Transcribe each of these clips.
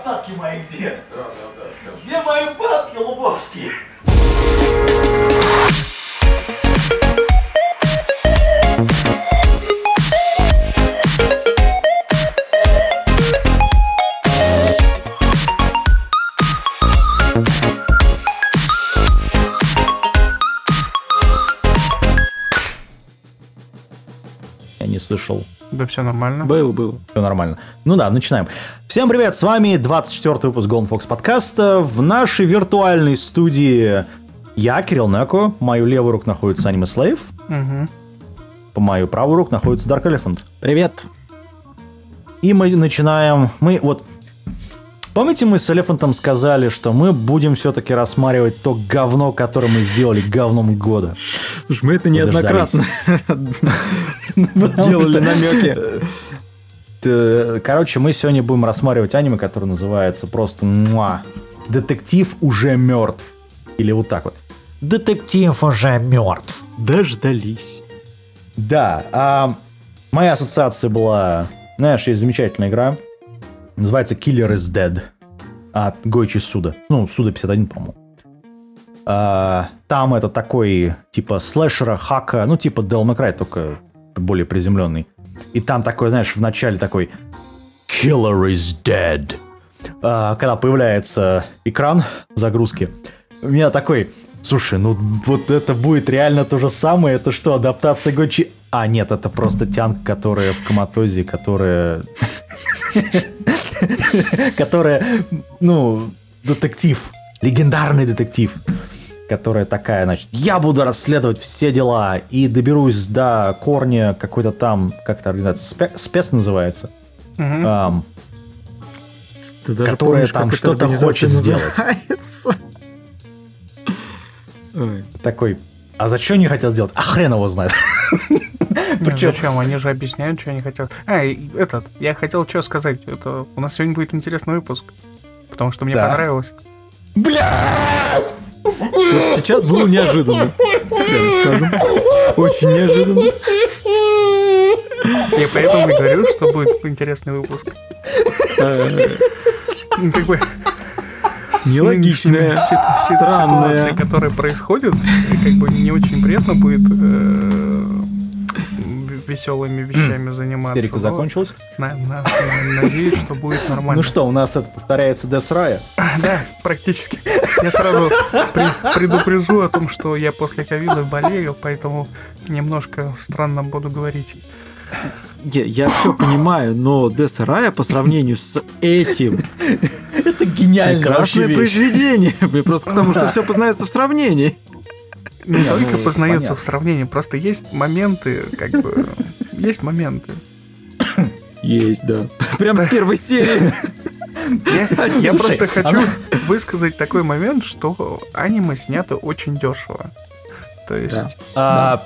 Двадцатки мои где? Да, да, да, сейчас. Где мои бабки, Лубовские? Я не слышал. Да все нормально. Было, было. Все нормально. Ну да, начинаем. Всем привет, с вами 24 выпуск Golden Fox подкаста. В нашей виртуальной студии я, Кирилл Неко, мою левую руку находится Anime Slave, Мгм. по мою правую руку находится Dark Elephant. Привет. И мы начинаем, мы вот... Помните, мы с Элефантом сказали, что мы будем все-таки рассматривать то говно, которое мы сделали говном года. Слушай, мы это неоднократно делали намеки. Т- Короче, мы сегодня будем рассматривать аниме, которое называется просто «Муа». «Детектив уже мертв». Или вот так вот. «Детектив уже мертв». Дождались. Да, а моя ассоциация была... Знаешь, есть замечательная игра. Называется Killer is Dead. От Гойчи Суда. Ну, Суда 51, по-моему. А, там это такой, типа, слэшера, хака, ну, типа Devil May Cry, только более приземленный. И там такой, знаешь, в начале такой Killer is Dead. А, когда появляется экран загрузки, у меня такой, слушай, ну вот это будет реально то же самое, это что, адаптация Гочи? А, нет, это просто тянг, которая в коматозе, которая... Которая, ну, детектив, легендарный детектив, которая такая, значит, я буду расследовать все дела и доберусь до корня какой-то там, как это организация, Спе- спец называется, Мгм. Ам, Ты даже Которая помнишь, там что-то хочет сделать. называется? Ой. такой, а зачем не хотел сделать? А хрен его знает. Причем- Зачем? Они же объясняют, что они хотят. А, этот, я хотел что сказать. Это у нас сегодня будет интересный выпуск. Потому что мне Да. понравилось. Блядь! Вот сейчас было неожиданно. Прямо скажем. Очень неожиданно. Я поэтому и говорю, что будет интересный выпуск. Э, Ну, Как бы Нелогичная, странная. ситуацией, которая происходит, как бы не очень приятно будет веселыми вещами заниматься. Истерика но закончилась. на- на- на- Надеюсь, что будет нормально. Ну что, у нас это повторяется Death Raya. Да, практически. Я сразу при- предупрежу о том, что я после ковида болею, поэтому немножко странно буду говорить. Я, я все понимаю, но Десарая по сравнению с этим Это гениальная вообще прекрасное произведение. Просто потому что все познается в сравнении. Не только ну, познается понятно. в сравнении, просто есть моменты, как бы, есть моменты. Есть, да. Прям с первой серии. Я, просто хочу высказать такой момент, что аниме снято очень дешево. То есть, Да. А,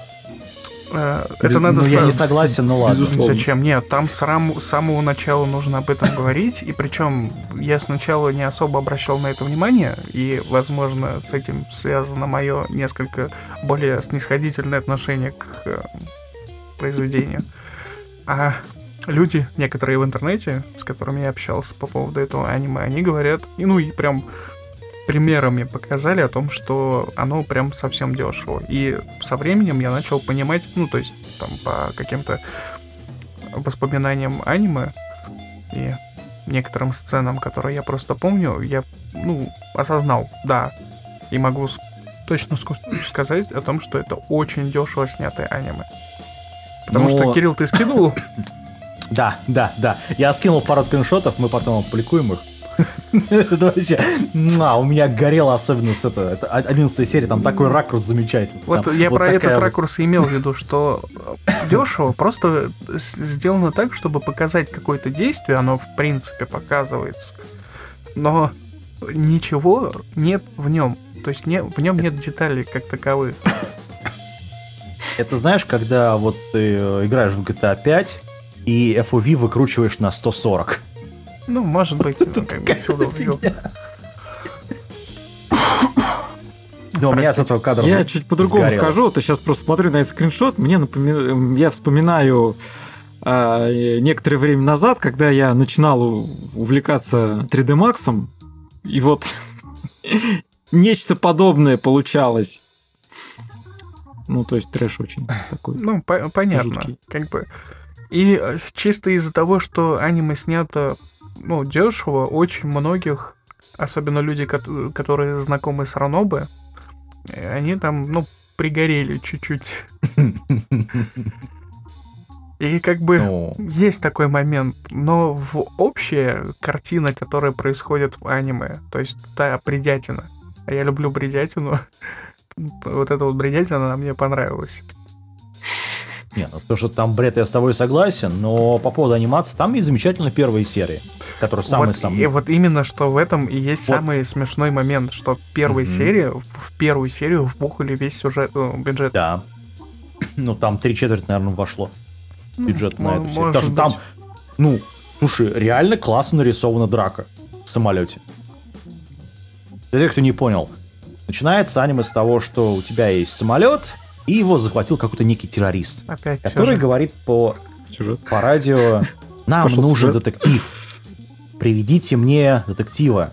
это надо ну, я сразу- не согласен, ну ладно. Безусловно. Зачем? Нет, там с, рам- с самого начала нужно об этом говорить, и причем я сначала не особо обращал на это внимание, и, возможно, с этим связано мое несколько более снисходительное отношение к э, произведению. А люди, некоторые в интернете, с которыми я общался по поводу этого аниме, они говорят, и ну и прям примерами показали о том, что оно прям совсем дешево. И со временем я начал понимать, ну, то есть там по каким-то воспоминаниям аниме и некоторым сценам, которые я просто помню, я, ну, осознал, да, и могу точно сказать о том, что это очень дешево снятое аниме. Потому Ну, что, Кирилл, ты скидывал? Да, да, да. Я скинул пару скриншотов, мы потом опубликуем их. Это вообще... муа, У меня горело особенно с этого. Это 11 серия, там такой ракурс замечательный. Вот Там я вот про этот вот- ракурс имел в виду, что дешево просто сделано так, чтобы показать какое-то действие, оно в принципе показывается, но ничего нет в нем. То есть не, в нем нет деталей как таковых. Это знаешь, когда вот ты э, играешь в GTA 5 и FOV выкручиваешь на 140. Ну, может быть, ну, как бы field of view. у меня с этого кадра Я чуть по-другому скажу. Ты сейчас просто смотрю на этот скриншот, мне напоми- я вспоминаю а, некоторое время назад, когда я начинал увлекаться 3D Max, и вот нечто подобное получалось. Ну, то есть трэш очень такой. Ну, по- понятно. Жуткий. Как бы. И э, чисто из-за того, что аниме снято, ну, дешево, очень многих, особенно люди, кот- которые знакомы с Ранобе, они там, ну, пригорели чуть-чуть. И как бы Ну, есть такой момент, но в общая картина, которая происходит в аниме, то есть та бредятина, а я люблю бредятину, вот эта вот бредятина она мне понравилась. Нет, ну, то, что там бред, я с тобой согласен, но по поводу анимации, там есть замечательно первые серии, которые самые вот, самые. и вот именно что в этом и есть Вот. самый смешной момент, что в первой Мгм. серии, в первую серию вбухали весь сюжет, э, бюджет. Да. Ну, там три четверти, наверное, вошло Ну, бюджет на мо- эту серию. Потому что там, ну, слушай, реально классно нарисована драка в самолете. Для тех, кто не понял, начинается аниме с того, что у тебя есть самолет, и его захватил какой-то некий террорист, Опять который сюжет. говорит по, по радио, нам Пошел нужен сюжет. детектив, приведите мне детектива.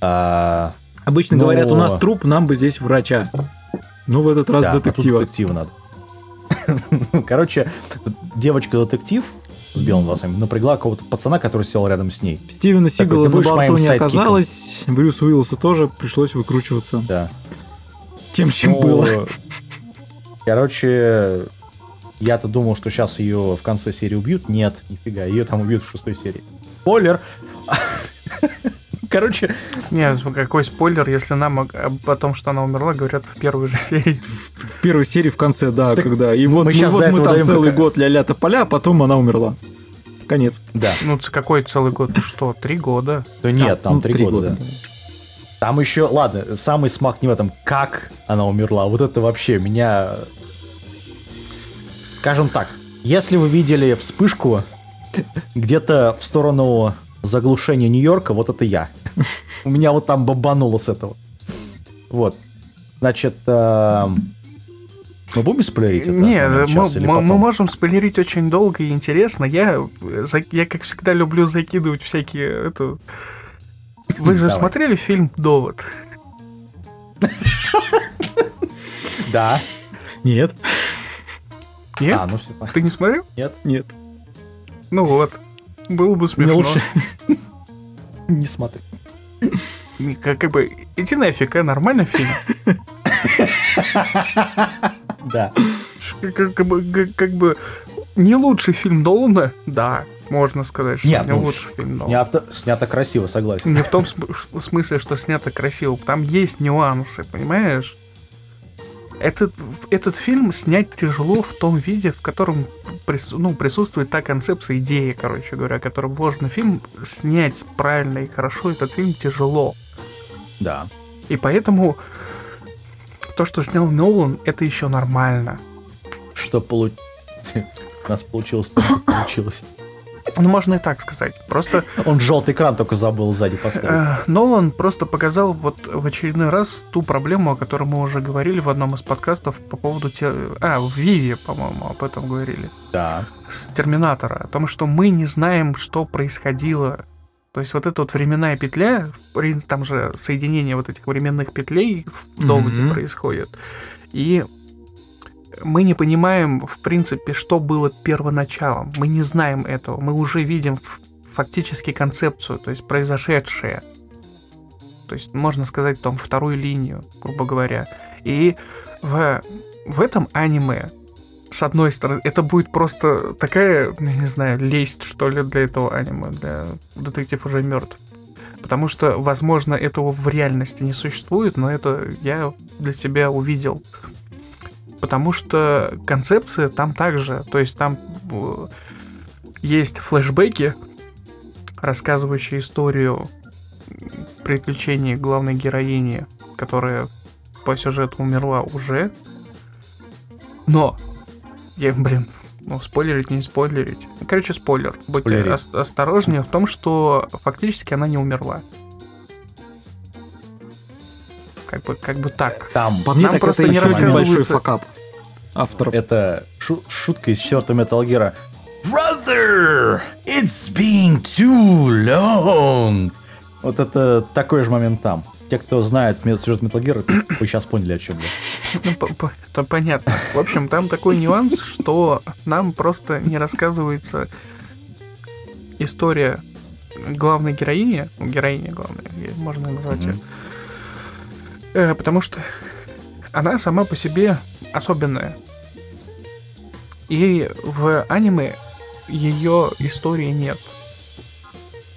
А, Обычно Но- говорят, у нас труп, нам бы здесь врача. Ну, в этот раз да, а тут детектива. детектива надо. Короче, девочка-детектив с белыми волосами напрягла какого-то пацана, который сел рядом с ней. Стивена Сигала на борту не оказалось. Брюс Уиллса тоже пришлось выкручиваться Да. Тем, чем Ну, было. Короче, я-то думал, что сейчас ее в конце серии убьют. Нет, нифига, ее там убьют в шестой серии. Спойлер! Короче, Нет, какой спойлер, если нам о том, что она умерла, говорят в первой же серии. В первой серии в конце, да, Так когда. И вот мы щас вот мы там целый год ля-ля тополя, а потом она умерла. Конец. да. Ну, какой целый год? Ну Что, три года? Да нет, А, там ну, три года, да. Там еще, ладно, самый смак не в этом, как она умерла. Вот это вообще меня... Скажем так, если вы видели вспышку где-то в сторону заглушения Нью-Йорка, вот это я. У меня вот там бомбануло с этого. Вот. Значит, эм, мы будем спойлерить это? Нет, мы, мы- мы можем спойлерить очень долго и интересно. Я, э, я как всегда, люблю закидывать всякие... Это... Вы же Давай. смотрели фильм «Довод»? Да. Нет, Нет? А, ну все. Ты не смотрел? Нет, нет. Ну вот. Было бы мне смешно. лучше не смотри. Как, как бы, иди нафиг, а нормальный фильм. Да. Как, как бы, как- как бы, не лучший фильм Нолана, да, можно сказать, что Нет, не ну, лучший фильм Нолана. снято, снято красиво, согласен. Не в том смысле, что снято красиво. Там есть нюансы, понимаешь? Этот, этот фильм снять тяжело в том виде, в котором прису- ну, присутствует та концепция, идея, короче говоря, которая вложена в фильм. Снять правильно и хорошо этот фильм тяжело. Да. И поэтому то, что снял Нолан, это еще нормально. Что получ... У нас получилось получилось. Ну, можно и так сказать. Просто Он желтый экран только забыл сзади поставить. Э, Нолан просто показал вот в очередной раз ту проблему, о которой мы уже говорили в одном из подкастов по поводу... те- А, в Виве, по-моему, об этом говорили. Да. С Терминатора. О том, что мы не знаем, что происходило. То есть вот эта вот временная петля, там же соединение вот этих временных петлей в доводе Мгм. происходит. И мы не понимаем, в принципе, что было первоначалом. Мы не знаем этого. Мы уже видим фактически концепцию, то есть произошедшее. То есть, можно сказать, там, вторую линию, грубо говоря. И в, в этом аниме, с одной стороны, это будет просто такая, я не знаю, лесть, что ли, для этого аниме, для детектив уже мертв. Потому что, возможно, этого в реальности не существует, но это я для себя увидел. Потому что концепция там также, то есть там э, есть флешбеки, рассказывающие историю приключений главной героини, которая по сюжету умерла уже. Но, я, блин, ну, спойлерить, не спойлерить. Короче, спойлер. Будьте Спойлери. ос- осторожнее в том, что фактически она не умерла. Как бы, как бы так. Там. По мне, Нам так просто это не рассказывается- факап. авторов. Это шу- шутка из четвертого Metal Gear. Brother, it's been too long. Вот это такой же момент там. Те, кто знает сюжет Metal Gear, вы сейчас поняли, о чем я. Ну, по- по- то понятно. В общем, там такой нюанс, что нам просто не рассказывается история главной героини, ну, героини главной, можно назвать ее. Э, потому что она сама по себе особенная. И в аниме ее истории нет.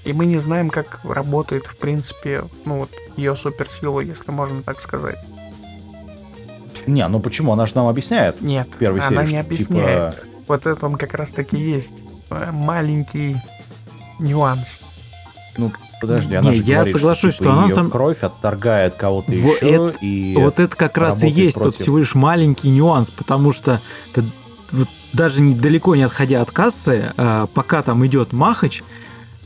И мы не знаем, как работает, в принципе, ну вот, ее суперсила, если можно так сказать. Не, ну почему? Она же нам объясняет Нет, в первой она серии. не что, объясняет. типа, Вот это он как раз таки есть э, маленький нюанс. Ну, подожди, она Не, же я говорит, соглашусь, типа, что она сам- кровь отторгает кого-то Во- еще, и... Вот это как раз и есть тот против. всего лишь маленький нюанс, потому что ты вот даже недалеко не отходя от кассы, а, пока там идет Махач,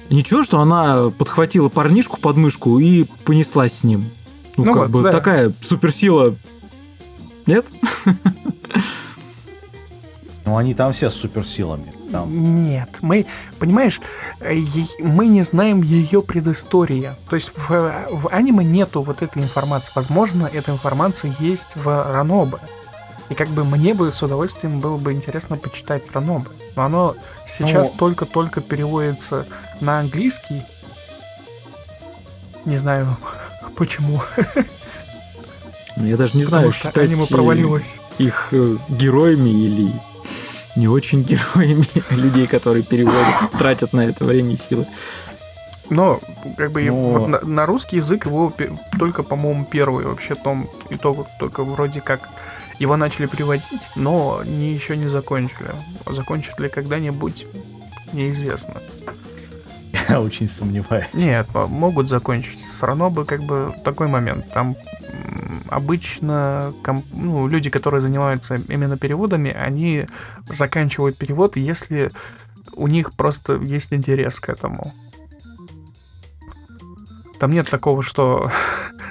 ничего, что она подхватила парнишку под мышку и понеслась с ним. Ну, Ну как вот, бы да. такая суперсила. Нет? Ну, они там все с суперсилами. Там... Нет, мы, понимаешь, э, мы не знаем ее предыстории. То есть в, в аниме нету вот этой информации. Возможно, эта информация есть в Ранобе. И как бы мне бы с удовольствием было бы интересно почитать Ранобе. Но оно сейчас Ну- только-только переводится на английский. Не знаю почему. Я даже не Потому знаю, что считать аниме провалилось. их э, героями или не очень героями людей, которые переводят, тратят на это время и силы. Но, как бы, Ну- вот на, на русский язык его только, по-моему, первый вообще том, и то только вроде как его начали переводить, но не, еще не закончили. Закончат ли когда-нибудь, неизвестно. Я очень сомневаюсь. Нет, могут закончить. Все равно бы как бы такой момент. Там обычно ком- ну, люди, которые занимаются именно переводами, они заканчивают перевод, если у них просто есть интерес к этому. Там нет такого, что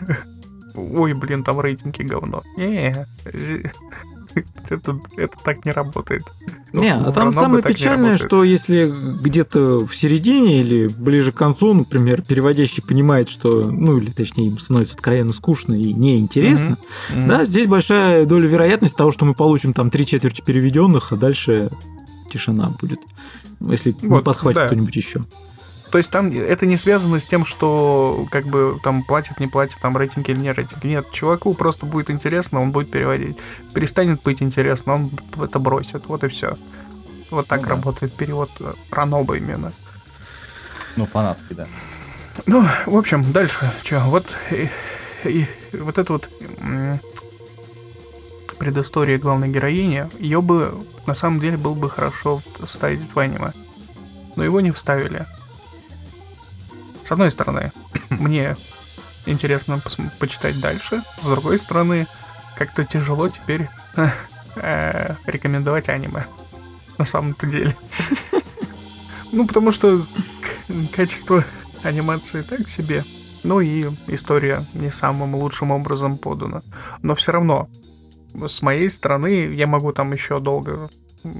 ой, блин, там рейтинги говно. Не, это, это так не работает. Не, Ну, а там самое печальное, что если где-то в середине или ближе к концу, например, переводящий понимает, что, ну или точнее, ему становится откровенно скучно и неинтересно, Мгм. да, здесь большая доля вероятности того, что мы получим там три четверти переведенных, а дальше тишина будет. Если не Вот, подхватит да. кто-нибудь еще. То есть там это не связано с тем, что как бы там платят, не платят, там рейтинги или не рейтинги. Нет, чуваку просто будет интересно, он будет переводить. Перестанет быть интересно, он это бросит. Вот и все. Вот так Ну да. работает перевод э, Раноба именно. Ну, фанатский, да. Ну, в общем, дальше. Че, вот и, и вот это вот предыстория главной героини, ее бы на самом деле было бы хорошо вставить в аниме. Но его не вставили. С одной стороны, мне интересно пос- почитать дальше. С другой стороны, как-то тяжело теперь э, э, рекомендовать аниме. На самом-то деле. Ну, потому что качество анимации так себе. Ну и история не самым лучшим образом подана. Но все равно, с моей стороны, я могу там еще долго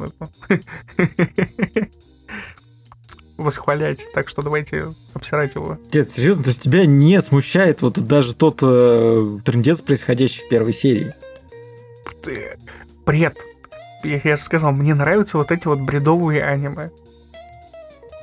восхвалять. Так что давайте обсирать его. Дед, серьезно, то есть тебя не смущает вот даже тот э, трендец, происходящий в первой серии? Бред. Я, я же сказал, мне нравятся вот эти вот бредовые аниме.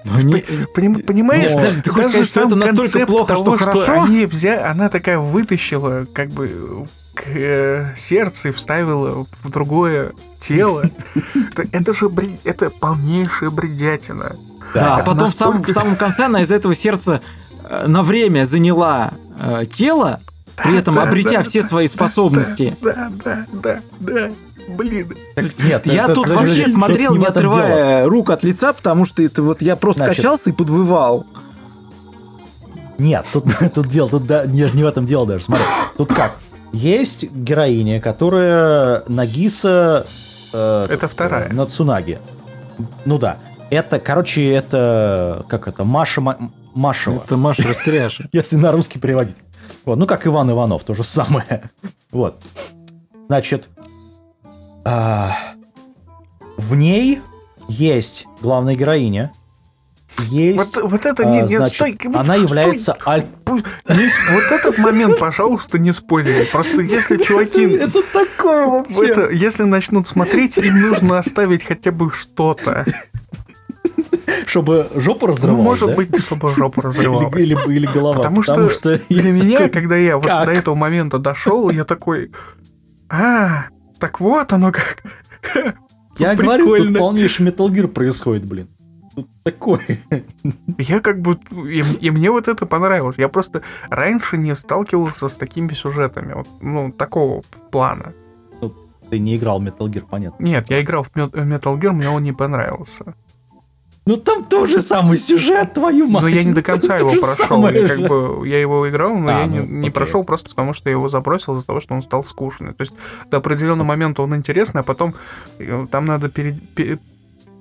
Но они- Поним- понимаешь, Нет, подожди, ты хочешь даже сказать, что это настолько плохо, что того, хорошо? они взя... она такая вытащила как бы к э, сердце и вставила в другое тело. Это- Это же бред... это полнейшая бредятина. Да, а потом в, самом, настолько- в самом конце она из этого сердца э, на время заняла э, тело, при Да, этом да, обретя да, все да, свои способности. Да, да, да, да. Блин. Так, нет, Я это- тут это- вообще это смотрел, не этом дело. отрывая рук от лица, потому что это вот я просто Значит- качался и подвывал. Нет, тут, тут дело, тут да, не, не в этом дело даже. Смотри, тут как? Есть героиня, которая Нагиса... э, Это вторая. Нацунаги. Ну да. Это, короче, это... Как это? Маша Ма- Машева. Это Маша Растеряша. Если на русский переводить. Вот, ну как Иван Иванов, то же самое. Вот. Значит, А, в ней есть главная героиня. Есть. Вот, вот это, а, нет, нет, значит, стой. она стой. является аль... Вот этот момент, пожалуйста, не спойлери. Просто если чуваки... Это такое Это, если начнут смотреть, им нужно оставить хотя бы что-то. Чтобы жопу Ну, разрывалась, может да? быть, чтобы жопа разрывалась. Или, или, или голова. Потому что Для меня, когда я вот Как? до этого момента дошел, я такой, а, так вот оно как. Я говорю, тут полнейший Metal Gear происходит, блин. Тут такой. Я как бы... И, и мне вот это понравилось. Я просто раньше не сталкивался с такими сюжетами. Вот, ну, такого плана. Ты не играл в Metal Gear, понятно. Нет, я играл в Metal Gear, мне он не понравился. Ну там тоже самый сюжет, твою мать. Но я не до Ну, конца его прошел. Я, как бы, я его играл, но А, я не, ну, не окей. прошел просто потому, что я его забросил из-за того, что он стал скучный. То есть до определенного момента он интересный, а потом э, там надо пере- пе-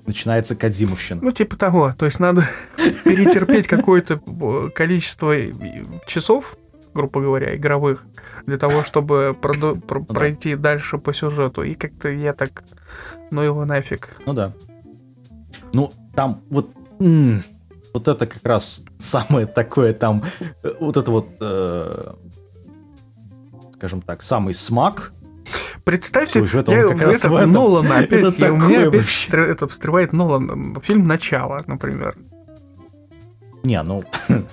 Начинается Кадзимовщина. Ну, типа того. То есть надо перетерпеть какое-то количество часов, грубо говоря, игровых, для того, чтобы продо- про- да. пройти дальше по сюжету. И как-то я так... Ну его нафиг. Ну да. Ну, там вот... м, вот это как раз самое такое там... э, Вот это вот... э, скажем так, самый смак. Представьте, Слушай, это я- как раз это этом. Нолана опять, Это я- у меня опять встр- это встревает Нолан. Фильм «Начало», например. Не, ну...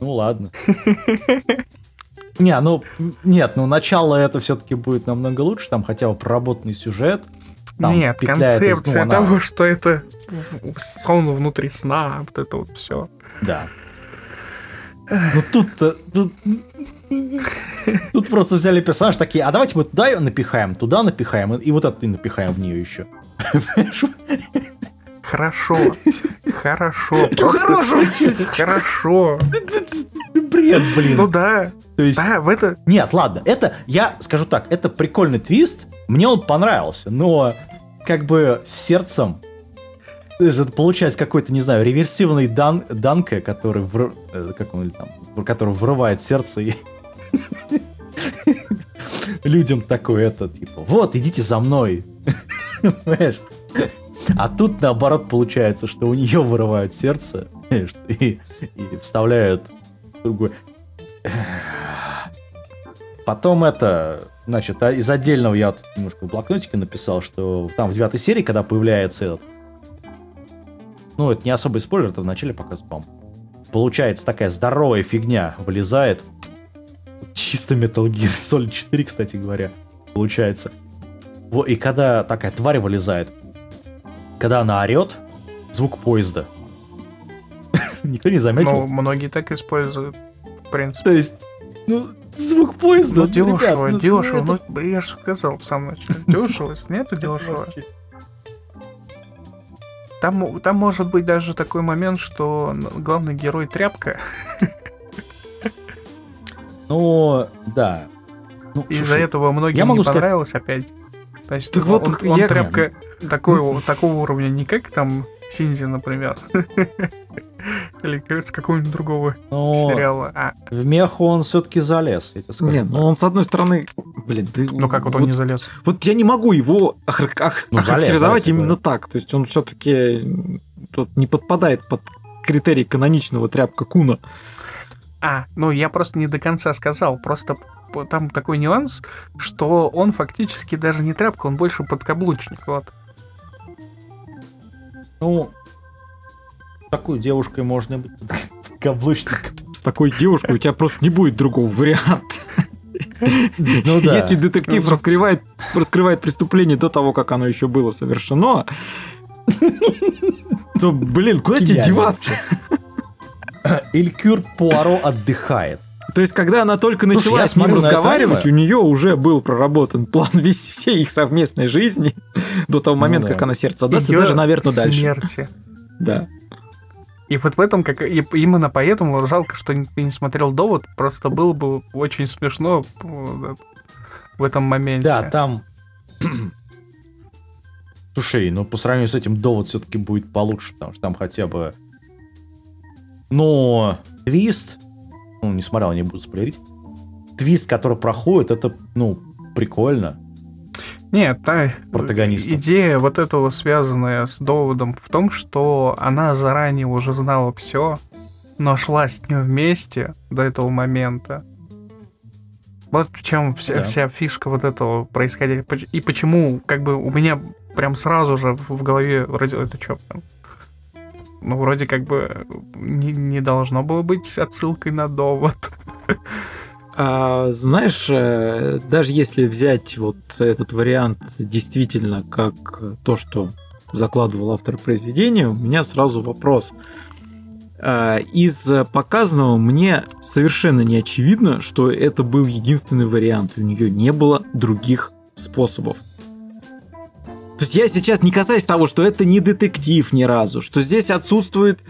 Ну ладно. Не, ну, нет, ну начало это все-таки будет намного лучше, там хотя бы проработанный сюжет. Там Нет, ну, концепция она- того, что это сон внутри сна, вот это вот все. Да. Ну тут-то... Тут... тут просто взяли персонаж такие, а давайте мы туда её напихаем, туда напихаем, и вот это и напихаем в нее еще. Хорошо. Хорошо. Хорошего? Хорошо. Бред, блин. Ну да. То есть... Да, в это... Нет, ладно, это, я скажу так, это прикольный твист, мне он понравился, но как бы сердцем это получается какой-то, не знаю, реверсивный дан, данка, который, вр- э, как он там, который врывает сердце и людям такое это, типа, вот, идите за мной. А тут наоборот получается, что у нее вырывают сердце и, и вставляют другой. Потом это, значит, а из отдельного я тут немножко в блокнотике написал, что там в девятой серии, когда появляется этот, ну, это не особый спойлер, это в начале показывают, по-моему. Получается такая здоровая фигня вылезает. Чисто Metal Gear Solid 4, кстати говоря, получается. И когда такая тварь вылезает, когда она орет, звук поезда. Никто не заметил. Ну, многие так используют, в принципе. То есть, ну, звук поезда. Ну, дешево, ребят, ну, дешево. ну, это Ну, я же сказал в самом начале. Дешево, снято дешево. Там, там может быть даже такой момент, что н- главный герой тряпка. Ну, да. Ну, Из-за этого многим я могу не сказать- понравилось опять. То есть Так он, вот, он- я- тряпка такого, такого уровня, не как там Синзи, например. Или с какого-нибудь другого ну, сериала. А, в меху он все-таки залез, я тебе скажу. Не, ну он с одной стороны, блин, ты... ну как вот он не залез? Вот я не могу его охар- ох- Ну, залез, охарактеризовать давайте именно говорю. так. То есть он все-таки тут не подпадает под критерий каноничного тряпка Куна. А, ну я просто не до конца сказал. Просто там такой нюанс, что он фактически даже не тряпка, он больше подкаблучник. Вот. Ну, такой девушкой можно быть каблучником. С такой девушкой у тебя просто не будет другого варианта. Ну да. Если детектив Ну, раскрывает, раскрывает преступление до того, как оно еще было совершено, то, блин, куда тебе деваться? Элькюр Пуаро отдыхает. То есть, когда она только Слушай, начала я с ним разговаривать, у нее уже был проработан план весь всей их совместной жизни до того Ну момента, да. как она сердце отдаст, и Её даже, наверное, дальше. смерти. Да. И вот в этом, как и именно поэтому жалко, что ты не смотрел довод, просто было бы очень смешно э, в этом моменте. Да, там... Слушай, ну по сравнению с этим довод все-таки будет получше, потому что там хотя бы... Но твист, ну не смотрел, не буду спойлерить, твист, который проходит, это, ну, прикольно. Нет, та Протагониста. идея вот этого связанная с доводом в том, что она заранее уже знала все, но шла с ним вместе до этого момента. Вот в чем вся, Да. вся фишка вот этого происходящего. И почему, как бы, у меня прям сразу же в голове вроде это что? Ну, вроде как бы не, не должно было быть отсылкой на довод. А, знаешь, э, даже если взять вот этот вариант действительно как то, что закладывал автор произведения, у меня сразу вопрос. А, Из показанного мне совершенно не очевидно, что это был единственный вариант. У нее не было других способов. То есть я сейчас не касаюсь того, что это не детектив ни разу, что здесь отсутствует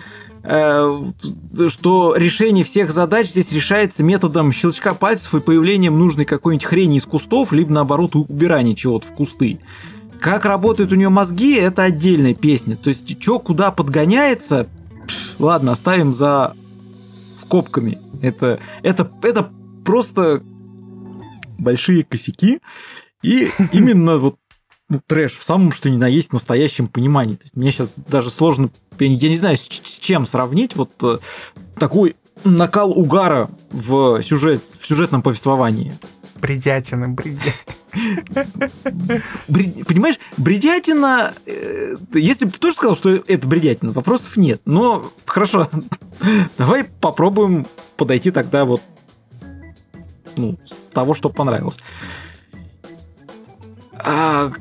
что решение всех задач здесь решается методом щелчка пальцев и появлением нужной какой-нибудь хрени из кустов, либо наоборот убирания чего-то в кусты. Как работают у нее мозги, это отдельная песня. То есть, что куда подгоняется, пф, ладно, оставим за скобками. Это, это, это просто большие косяки. И именно вот ну, трэш в самом что ни на есть настоящем понимании. То есть мне сейчас даже сложно, я не, знаю, с, с чем сравнить вот э, такой накал угара в, сюжет, в сюжетном повествовании. Бредятины, бредятины. Бре- понимаешь, бредятина, э, если бы ты тоже сказал, что это бредятина, вопросов нет. Но хорошо, давай попробуем подойти тогда вот ну, с того, что понравилось. А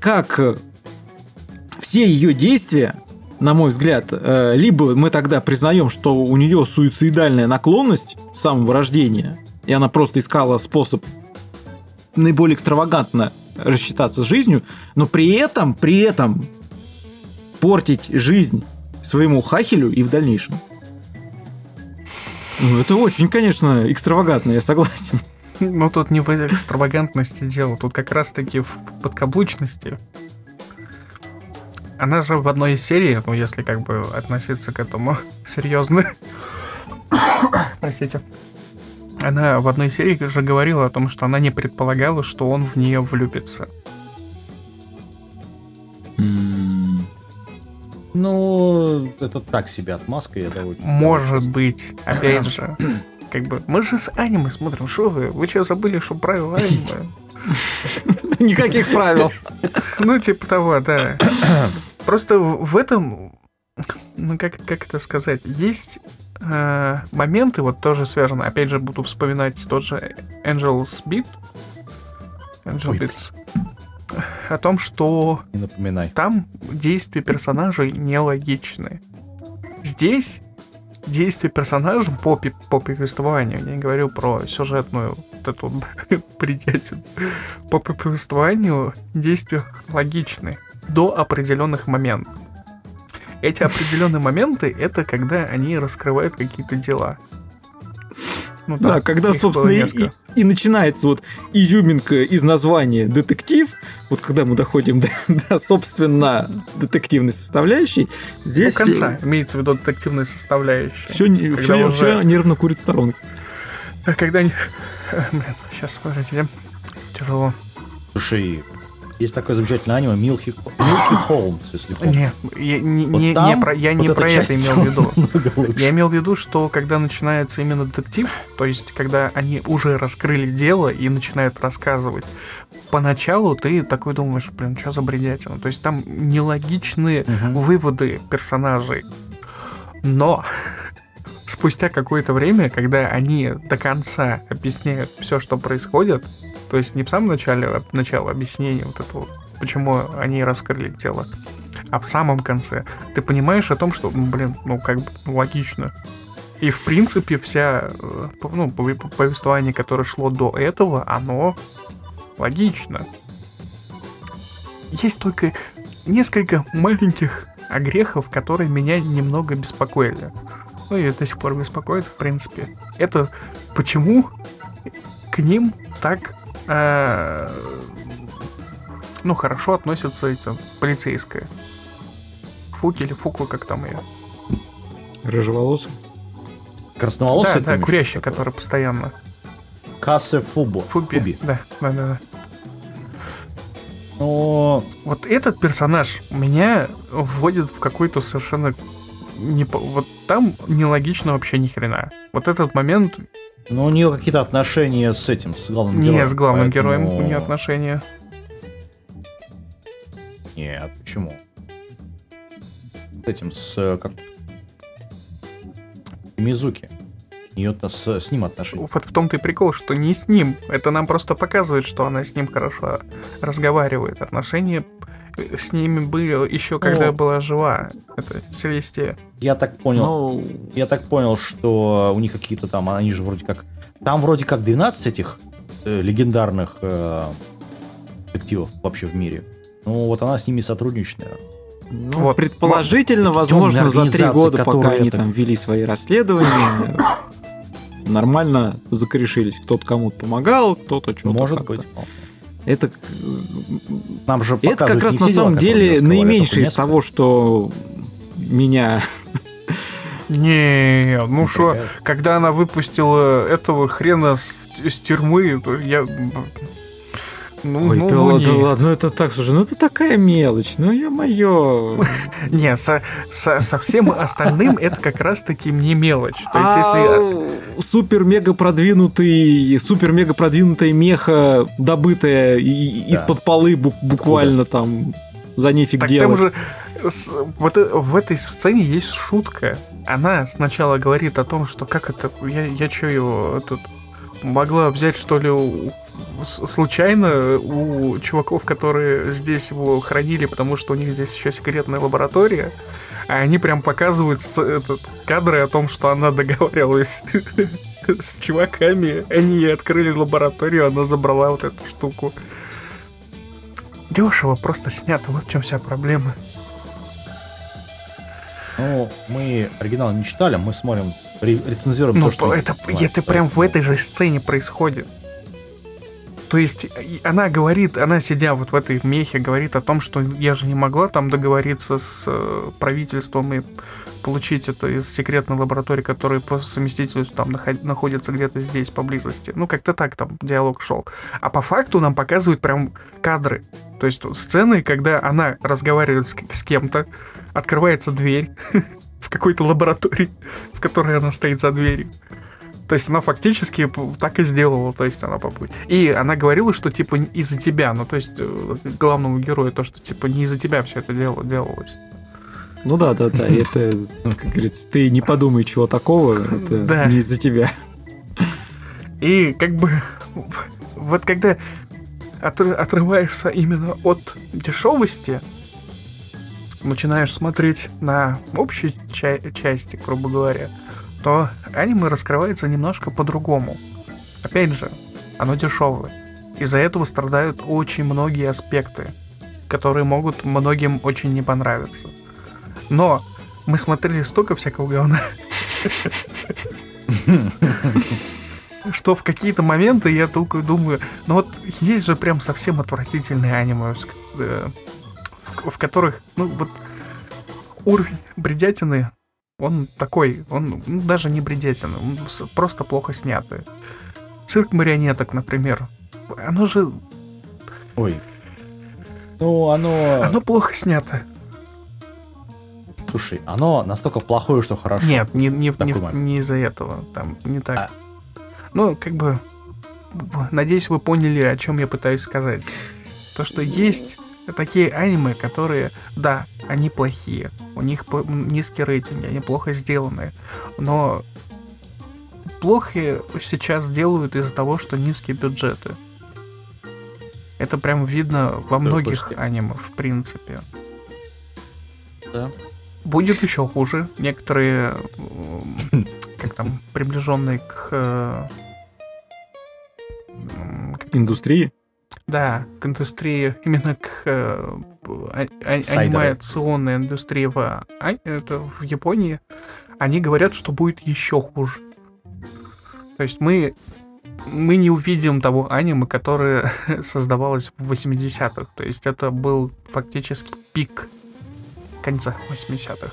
как э, все ее действия, на мой взгляд, э, либо мы тогда признаем, что у нее суицидальная наклонность с самого рождения, и она просто искала способ наиболее экстравагантно рассчитаться с жизнью, но при этом, при этом портить жизнь своему хахелю и в дальнейшем. Ну, это очень, конечно, экстравагантно, я согласен. Ну, тут не в экстравагантности дело, тут как раз-таки в подкаблучности. Она же в одной из серий, ну, если как бы относиться к этому серьезно, простите, она в одной серии же говорила о том, что она не предполагала, что он в нее влюбится. Ну, это так себе отмазка, я довольно. Может быть, опять же. Как бы, мы же с аниме смотрим, что вы? Вы что, забыли, что правила аниме? Никаких правил. Ну, типа того, да. Просто в этом, ну, как, как это сказать, есть э, моменты, вот тоже связаны, опять же, буду вспоминать тот же Angel's Beat, Angel Ой, Beats, о том, что Не напоминай. там действия персонажей нелогичны. Здесь действия персонажей по, по повествованию, я не говорю про сюжетную вот эту бредятину, по повествованию действия логичны до определенных моментов. Эти определенные моменты это когда они раскрывают какие-то дела. Ну Да, когда, их было собственно, и, и- и начинается вот изюминка из названия детектив, вот когда мы доходим до, до, собственно, детективной состоящей, У здесь конца имеется в виду детективная составляющая. все, Когда уже- нервно курит в сторонку. А Когда они... Блин, сейчас, подождите. Тяжело. Слушай, есть такое замечательное аниме Милки, Милки Холмс, если помнишь. Нет, я не, Вот не- не там про, я вот не про это имел в виду. Я имел в виду, что когда начинается именно детектив, то есть когда они уже раскрыли дело и начинают рассказывать, поначалу ты такой думаешь, блин, что за бредятина? То есть там нелогичные Мгм. выводы персонажей. Но спустя какое-то время, когда они до конца объясняют все, что происходит, то есть не в самом начале, а начало объяснения вот этого, почему они раскрыли тело, а в самом конце, ты понимаешь о том, что, ну, блин, ну как бы ну, логично. И в принципе вся, э, ну, пове- повествование, которое шло до этого, оно логично. Есть только несколько маленьких огрехов, которые меня немного беспокоили. Ну и до сих пор беспокоит, в принципе. Это почему к ним так э, ну хорошо относятся эти полицейская. Фуки или Фукла, как там ее. Рыжеволосый. Красноволосый да, да, курящая, которая постоянно. Кассе Фубо. Фуби. Фуби. Да, да, да, да. Но Вот этот персонаж меня вводит в какой-то совершенно... Не, вот там нелогично вообще ни хрена. Вот этот момент но у нее какие-то отношения с этим, с главным героем. с главным поэтому- героем у нее отношения. Нет, почему? С этим, с... э, Как... Мизуки. У нее с, с ним отношения. Вот в том-то и прикол, что не с ним. Это нам просто показывает, что она с ним хорошо разговаривает. Отношения с ними были еще когда Ну. была жива. Это Селестия. Я так понял, Ну, я так понял, что у них какие-то там, они же вроде как... Там вроде как 12 этих э, легендарных э, детективов вообще в мире. Ну, вот она с ними сотрудничает, наверное. ну, Вот. предположительно, Такие возможно, за три года, пока которые они это- там вели свои расследования, нормально закорешились. Кто-то кому-то помогал, кто-то что-то Может быть. Это, Нам же это как раз на самом деле наименьшее из того, что меня Не, ну что, когда она выпустила этого хрена с, с тюрьмы, то я... Ну, Ой, ну, да, ну, ладно, нет. ладно, ну это так, слушай, ну это такая мелочь, ну ё-моё. Не, со, со, со всем остальным это как раз-таки не мелочь. То есть, если... А супер-мега продвинутый, супер-мега продвинутая меха, добытая Да. из-под полы бу- буквально там за нефиг Так делать. там же с- вот э- в этой сцене есть шутка. Она сначала говорит о том, что как это, я, я что его тут могла взять что ли у- случайно у чуваков, которые здесь его хранили, потому что у них здесь еще секретная лаборатория. А они прям показывают этот, кадры о том, что она договаривалась с чуваками. Они ей открыли лабораторию, она забрала вот эту штуку. Дешево просто снято, вот в чем вся проблема. Ну, мы оригинал не читали, мы смотрим, ре- рецензируем Ну, то, что... это, это прям в этой же сцене происходит. То есть она говорит, она сидя вот в этой мехе, говорит о том, что я же не могла там договориться с э, правительством и получить это из секретной лаборатории, которая по совместительству там наход- находится где-то здесь поблизости. Ну, как-то так там диалог шел. А по факту нам показывают прям кадры. То есть сцены, когда она разговаривает с, с кем-то, открывается дверь в какой-то лаборатории, в которой она стоит за дверью. То есть она фактически так и сделала, то есть она попу- И она говорила, что типа из-за тебя, ну то есть э, главному герою то, что типа не из-за тебя все это дело делалось. Ну да, да, да, это, как говорится, ты не подумай чего такого, это Да. не из-за тебя. И как бы вот когда отр- отрываешься именно от дешевости, начинаешь смотреть на общей ча- части, грубо говоря, то аниме раскрывается немножко по-другому. Опять же, оно дешевое. Из-за этого страдают очень многие аспекты, которые могут многим очень не понравиться. Но мы смотрели столько всякого говна, что в какие-то моменты я только думаю, ну вот есть же прям совсем отвратительные аниме, э, в которых, ну вот уровень бредятины, он такой, он ну, даже не бредятина, он с- просто плохо снятый. Цирк марионеток, например, оно же, Ой. Ну, оно... оно плохо снято. Слушай, оно настолько плохое, что хорошо. Нет, не, не, не, момент. не из-за этого, там не так. А. Ну, как бы, надеюсь, вы поняли, о чем я пытаюсь сказать. То, что есть такие аниме, которые, да, они плохие, у них низкие рейтинги, они плохо сделаны, но плохо сейчас делают из-за того, что низкие бюджеты. Это прям видно во многих слушайте. аниме, в принципе. Да. Будет еще хуже. Некоторые, как там, приближенные к... э, к- Индустрии? Да, к индустрии, именно к э, а- а- Сайдеры. анимационной индустрии в, а- это, в Японии, они говорят, что будет еще хуже. То есть мы, мы не увидим того аниме, которое создавалось в 80-х. То есть это был фактически пик конца 80-х.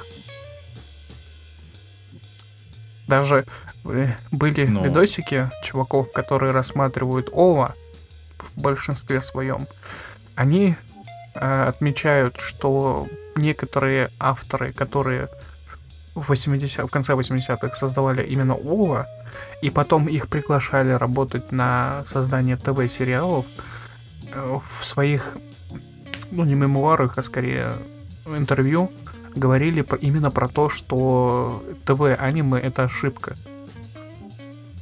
Даже э, были Ну. видосики чуваков, которые рассматривают ОВА в большинстве своем. Они э, отмечают, что некоторые авторы, которые в, 80, в конце 80-х создавали именно ОВА, и потом их приглашали работать на создание ТВ-сериалов, э, в своих, ну не мемуарах, а скорее интервью, говорили про, именно про то, что ТВ-аниме это ошибка.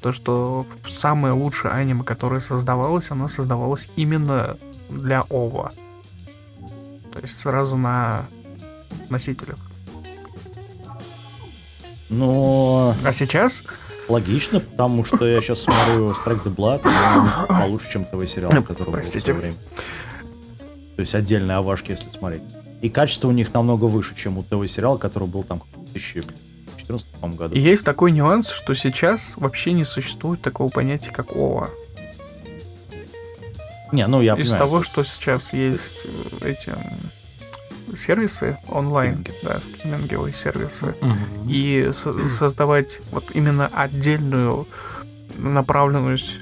То, что самое лучшее аниме, которое создавалось, оно создавалось именно для ОВА. То есть сразу на носителях. Но А сейчас логично, потому что я сейчас смотрю Strike the Blood, и он получше, чем ТВ-сериал, Ну, который был в простите. свое время. То есть отдельные овашки, если смотреть. И качество у них намного выше, чем у ТВ-сериала, который был там в 2014 по-моему, году. И есть такой нюанс, что сейчас вообще не существует такого понятия, как ОВА. Не, ну я Из понимаю. того, что сейчас есть э, эти сервисы онлайн, Стриминги. да, стриминговые сервисы, Мгм. и со- создавать вот именно отдельную направленность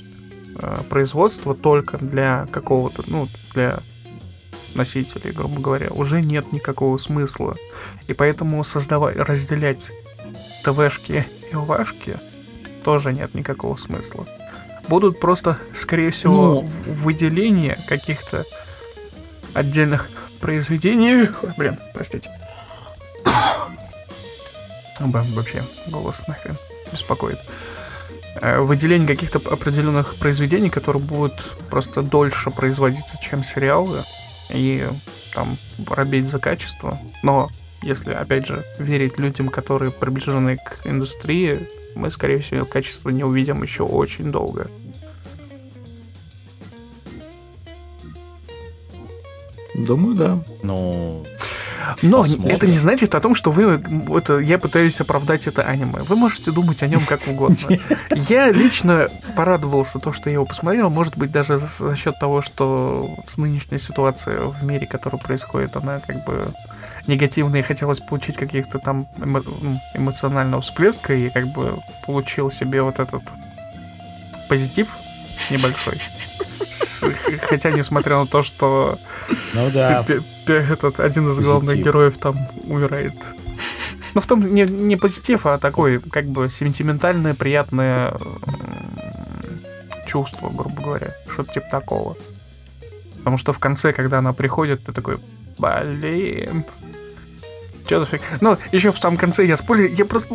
э, производства только для какого-то, ну, для носителей, грубо говоря, уже нет никакого смысла. И поэтому создавать, разделять ТВшки и ОВАшки тоже нет никакого смысла. Будут просто, скорее всего, Ну. выделения каких-то отдельных произведений. Ой, блин, простите. Вообще, голос нахрен беспокоит. Э, Выделение каких-то определенных произведений, которые будут просто дольше производиться, чем сериалы, и там робеть за качество. Но если, опять же, верить людям, которые приближены к индустрии, мы, скорее всего, качество не увидим еще очень долго. Думаю, да. Ну, Но Посмотрим. это не значит о том, что вы это я пытаюсь оправдать это аниме. Вы можете думать о нем как угодно. Я лично порадовался то, что я его посмотрел, может быть даже за, за счет того, что с нынешней ситуацией в мире, которая происходит, она как бы негативная, и хотелось получить каких-то там эмо- эмоционального всплеска, и как бы получил себе вот этот позитив небольшой. Хотя, несмотря на то, что ну да. Этот один из главных Позитив. героев там умирает. Ну, в том не, не позитив, а такой, как бы, сентиментальное, приятное чувство, грубо говоря. Что-то типа такого. Потому что в конце, когда она приходит, ты такой, блин. Че за фиг? Ну, еще в самом конце я спойлер, я просто...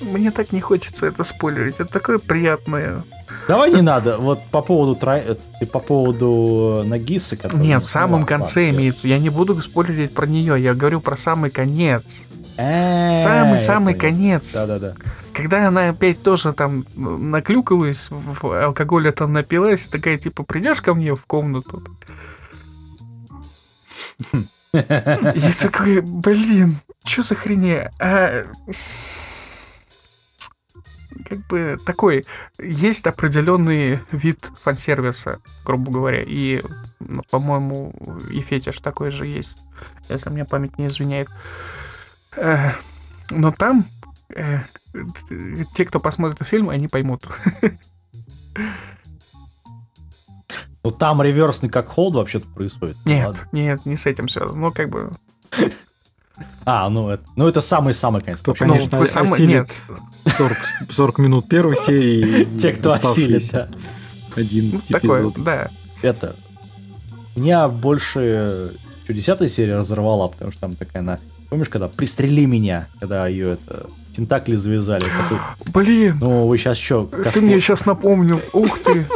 Мне так не хочется это спойлерить. Это такое приятное. Давай не надо. Вот по поводу э, и по поводу Нагисы, который... Нет, в самом конце имеется. Я не буду спойлерить про нее, я говорю про самый конец. Э, Самый-самый конец. Да-да-да. Когда она опять тоже там наклюкалась, алкоголя там напилась, такая типа, придешь ко мне в комнату? Я такой, блин, что за хрень? А, Как бы такой, есть определенный вид фан-сервиса, грубо говоря, и, ну, по-моему, и фетиш такой же есть, если мне память не изменяет. Э, Но там э, те, кто посмотрит фильм, они поймут. Ну там реверсный как холд вообще-то происходит. Нет, Ладно. нет, не с этим связано. Ну, как бы... А, ну это, ну это самый-самый конец. Кто, Ну, конечно, вы сам- осилит нет. 40, 40 минут первой серии. Те, кто осилит, да. 11 Ну, такое, эпизодов. да. Это... Меня больше... Что, десятая серия разорвала, потому что там такая она... Помнишь, когда «Пристрели меня», когда ее это... Тентакли завязали. такой, Блин, ну, вы сейчас что, ты мне сейчас напомнил. Ух ты.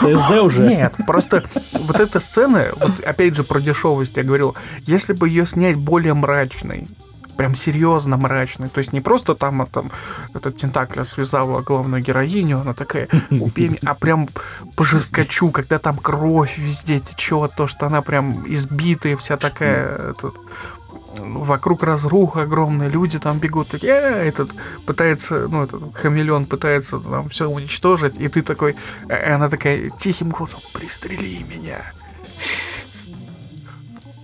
ПТСД уже? Нет, просто вот эта сцена, вот опять же про дешевость я говорил, если бы ее снять более мрачной, прям серьезно мрачной, то есть не просто там, а там этот тентакля связала главную героиню, она такая, убей меня, а прям по жесткачу, когда там кровь везде течет, то, что она прям избитая вся такая, этот, вокруг разруха огромные, люди там бегут, такие, «А, этот пытается, ну, этот хамелеон пытается там все уничтожить, и ты такой, э, она такая тихим голосом, пристрели меня.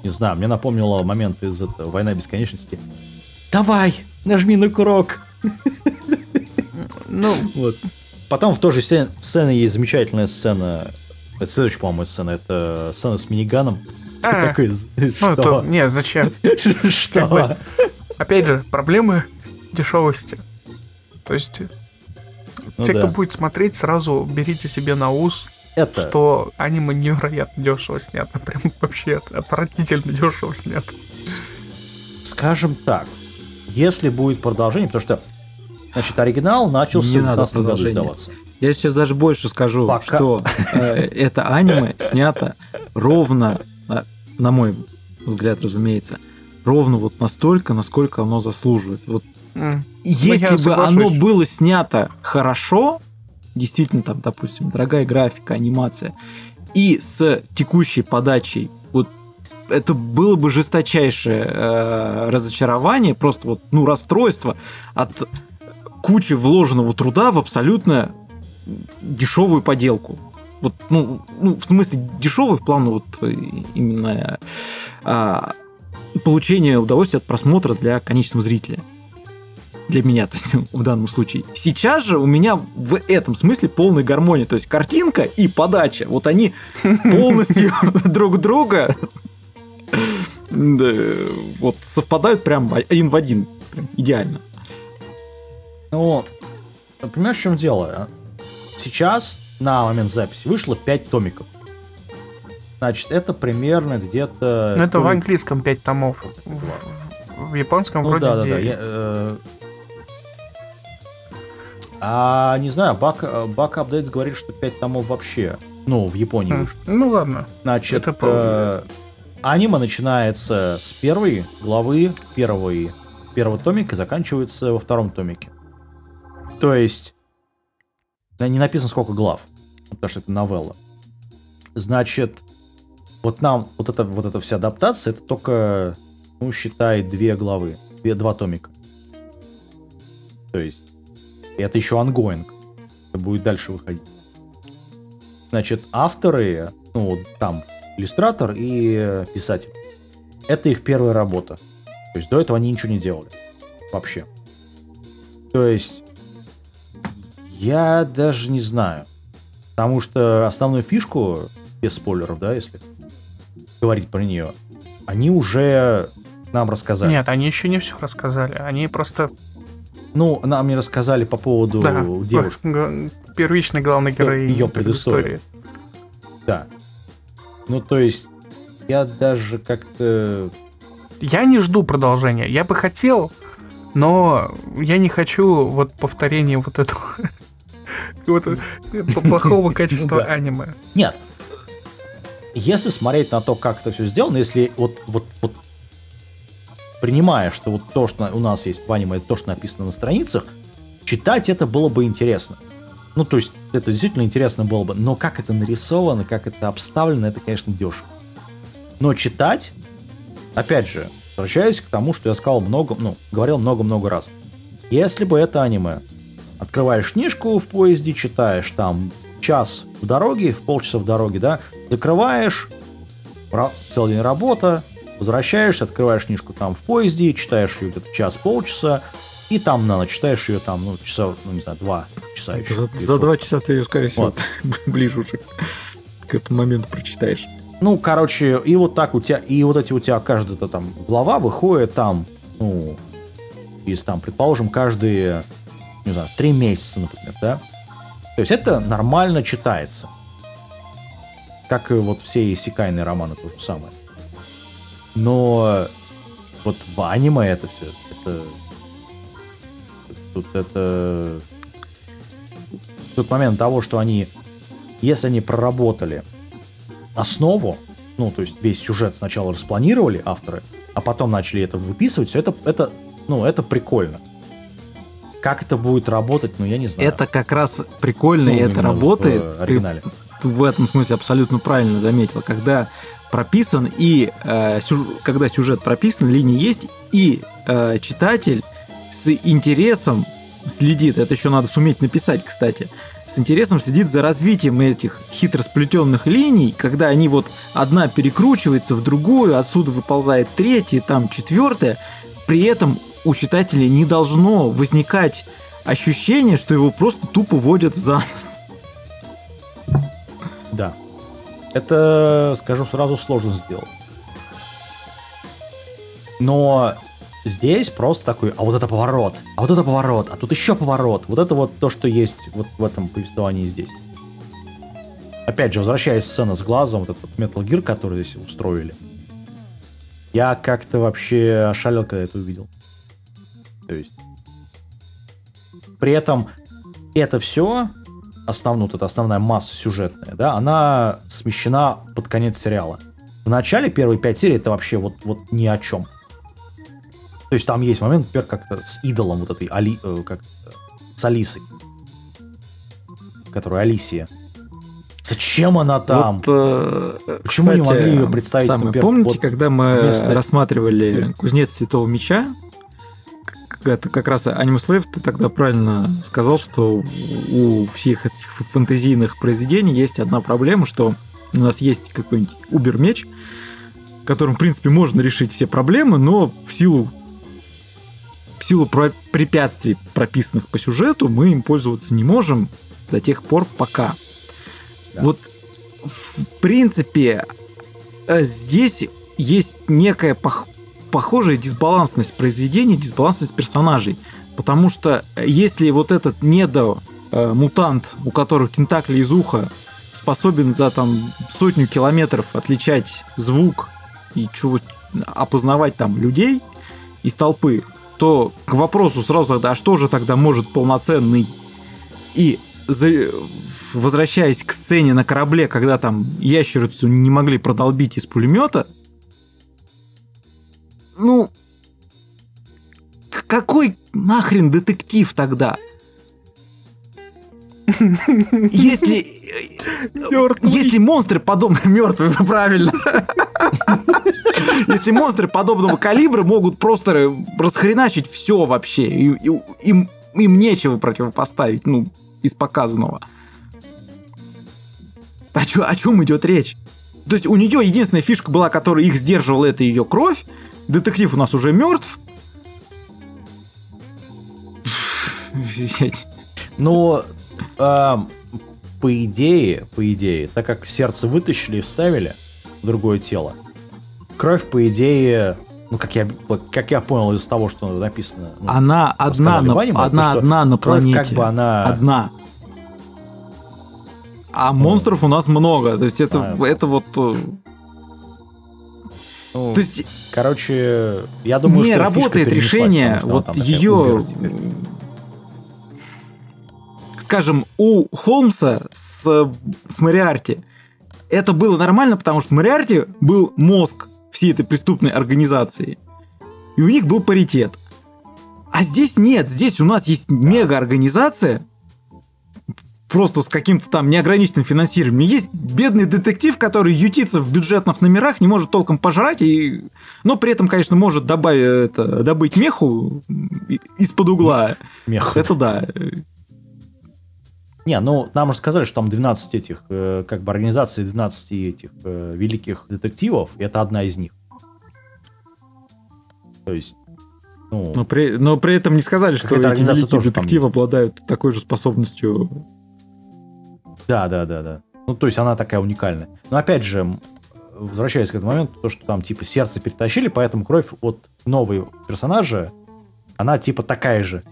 Не знаю, мне напомнило момент из этого «Война бесконечности». Давай, нажми на курок. Ну, Вот. потом в той же сцене, сцене есть замечательная сцена. Это следующая, по-моему, сцена. Это сцена с миниганом. Ты А, такой, Ну, что? то, не, зачем? Что? Опять же, проблемы дешевости. То есть, Ну те, кто будет смотреть, сразу берите себе на ус, Это, что аниме невероятно дешево снято. Прям вообще от- отвратительно дешево снято. скажем так, если будет продолжение, потому что, значит, оригинал начался Не в надо 19 году издаваться. Я сейчас даже больше скажу, Пока. что э, это аниме снято ровно, на, на мой взгляд, разумеется, ровно вот настолько, насколько оно заслуживает. Вот М. если бы оно было снято хорошо, действительно там, допустим, дорогая графика, анимация, и с текущей подачей, вот это было бы жесточайшее э, разочарование, просто вот, ну, расстройство от кучи вложенного труда в абсолютно дешевую поделку. Вот, ну, ну, в смысле дешевый в плане вот э, именно а, получения удовольствия от просмотра для конечного зрителя. Для меня, то есть в данном случае. Сейчас же у меня в этом смысле полная гармония. То есть картинка и подача. Вот они полностью друг друга да, вот совпадают прям один в один. Прям идеально. Ну, понимаешь, в чем дело? Сейчас, на момент записи, вышло 5 томиков. Значит, это примерно где-то... Ну, это то в ли- английском 5 томов. В, в японском Ну вроде да, да, да. 9. я, э, А, не знаю, Бак, Бак Апдейтс говорит, что 5 томов вообще, ну, в Японии М, вышло. Ну ладно. Значит, Это правда, э, аниме начинается с первой главы первого, первого томика и заканчивается во втором томике. То есть, да, не написано сколько глав, потому что это новелла. Значит, вот нам вот эта, вот эта вся адаптация, это только, ну, считай, две главы, две, два томика. То есть, это еще ongoing. Это будет дальше выходить. Значит, авторы, ну, вот там, иллюстратор и э, писатель. Это их первая работа. То есть до этого они ничего не делали. Вообще. То есть, я даже не знаю. Потому что основную фишку, без спойлеров, да, если говорить про нее, они уже нам рассказали. Нет, они еще не все рассказали. Они просто... Ну, нам не рассказали по поводу да, девушки. первичной главной героини Её предыстория. Да. Ну, то есть, я даже как-то... Я не жду продолжения. Я бы хотел, но я не хочу вот повторения вот этого вот, э, плохого качества аниме. Нет. Если смотреть на то, как это все сделано, если вот, вот, вот принимая, что вот то, что у нас есть в аниме, это то, что написано на страницах, читать это было бы интересно. Ну, то есть, это действительно интересно было бы. Но как это нарисовано, как это обставлено, это, конечно, дешево. Но читать, опять же, возвращаясь к тому, что я сказал много, ну, говорил много-много раз. Если бы это аниме, открываешь книжку в поезде, читаешь там час в дороге, в полчаса в дороге, да, закрываешь, целый день работа, возвращаешься, открываешь книжку там в поезде, читаешь ее где-то час-полчаса, и там на ночь читаешь ее там, ну, часа, ну, не знаю, два часа еще. За, за два часа ты ее, скорее всего, Вот. ближе уже к этому моменту прочитаешь. Ну, короче, и вот так у тебя, и вот эти у тебя каждая там глава выходит там, ну, из там, предположим, каждые, не знаю, три месяца, например, да? То есть это нормально читается. Как и вот все иссякайные романы то же самое. Но вот в аниме это все, это... Тут это... Тут момент того, что они, если они проработали основу, ну, то есть весь сюжет сначала распланировали авторы, а потом начали это выписывать, все это, это, ну, это прикольно. Как это будет работать, ну, я не знаю. Это как раз прикольно, Ну, и это работает. в В этом смысле абсолютно правильно заметил, когда прописан и э, сю- когда сюжет прописан, линии есть, и э, читатель с интересом следит, это еще надо суметь написать, кстати, с интересом следит за развитием этих хитросплетенных линий, когда они вот одна перекручивается в другую, отсюда выползает третья, там четвертая, при этом у читателя не должно возникать ощущение, что его просто тупо водят за нос. Да. Это, скажу сразу, сложно сделать. Но здесь просто такой, а вот это поворот, а вот это поворот, а тут еще поворот. Вот это вот то, что есть вот в этом повествовании здесь. Опять же, возвращаясь сцена с глазом, вот этот Metal Gear, который здесь устроили. Я как-то вообще ошалел, когда это увидел. То есть... При этом это все, основную, вот эта основная масса сюжетная, да, она смещена под конец сериала. В начале первой пять серий это вообще вот, вот ни о чем. То есть там есть момент, например, как с идолом вот этой Али, э, как с Алисой, которая Алисия. Зачем она там? Вот, э, Почему не кстати, могли ее представить, самое, например, помните, вот когда мы рассматривали Кузнец Святого Меча? Это как раз Анимслейв, ты тогда правильно сказал, что у всех этих фэнтезийных произведений есть одна проблема, что у нас есть какой-нибудь убер-меч, которым, в принципе, можно решить все проблемы, но в силу в силу про- препятствий, прописанных по сюжету, мы им пользоваться не можем до тех пор, пока. Да. Вот, в принципе, э, здесь есть некая пох- похожая дисбалансность произведения, дисбалансность персонажей. Потому что э, если вот этот недо э, мутант, у которого тентакли из уха, способен за там сотню километров отличать звук и чего опознавать там людей из толпы, то к вопросу сразу а что же тогда может полноценный и возвращаясь к сцене на корабле, когда там ящерицу не могли продолбить из пулемета, ну, какой нахрен детектив тогда? Если, если монстры подобные мертвые, правильно. Если монстры подобного калибра могут просто расхреначить все вообще, и- и- им, им нечего противопоставить, ну, из показанного. О, чё- о чем идет речь? То есть у нее единственная фишка была, которая их сдерживала, это ее кровь. Детектив у нас уже мертв. Но ам, по идее, по идее, так как сердце вытащили и вставили в другое тело, кровь, по идее, ну, как я, как я понял из того, что написано... ну, Она одна на, аниме, одна, одна на кровь планете. как бы она... Одна. А монстров у нас много. То есть это, А. это вот... ну, То есть короче, я думаю, не что работает решение, потому вот там ее, скажем, у Холмса с, с Мариарти это было нормально, потому что Мариарти был мозг всей этой преступной организации. И у них был паритет. А здесь нет, здесь у нас есть мега-организация, просто с каким-то там неограниченным финансированием. Есть бедный детектив, который ютится в бюджетных номерах, не может толком пожрать, и... но при этом, конечно, может добавить, это, добыть меху из-под угла. Мех. Это да. Не, ну, нам уже сказали, что там 12 этих, э, как бы, организаций 12 этих э, великих детективов, и это одна из них. То есть, ну, Но при, но при этом не сказали, что эти великие детективы обладают такой же способностью. Да, да, да, да. Ну, то есть она такая уникальная. Но опять же, возвращаясь к этому моменту, то, что там, типа, сердце перетащили, поэтому кровь от нового персонажа, она, типа, такая же.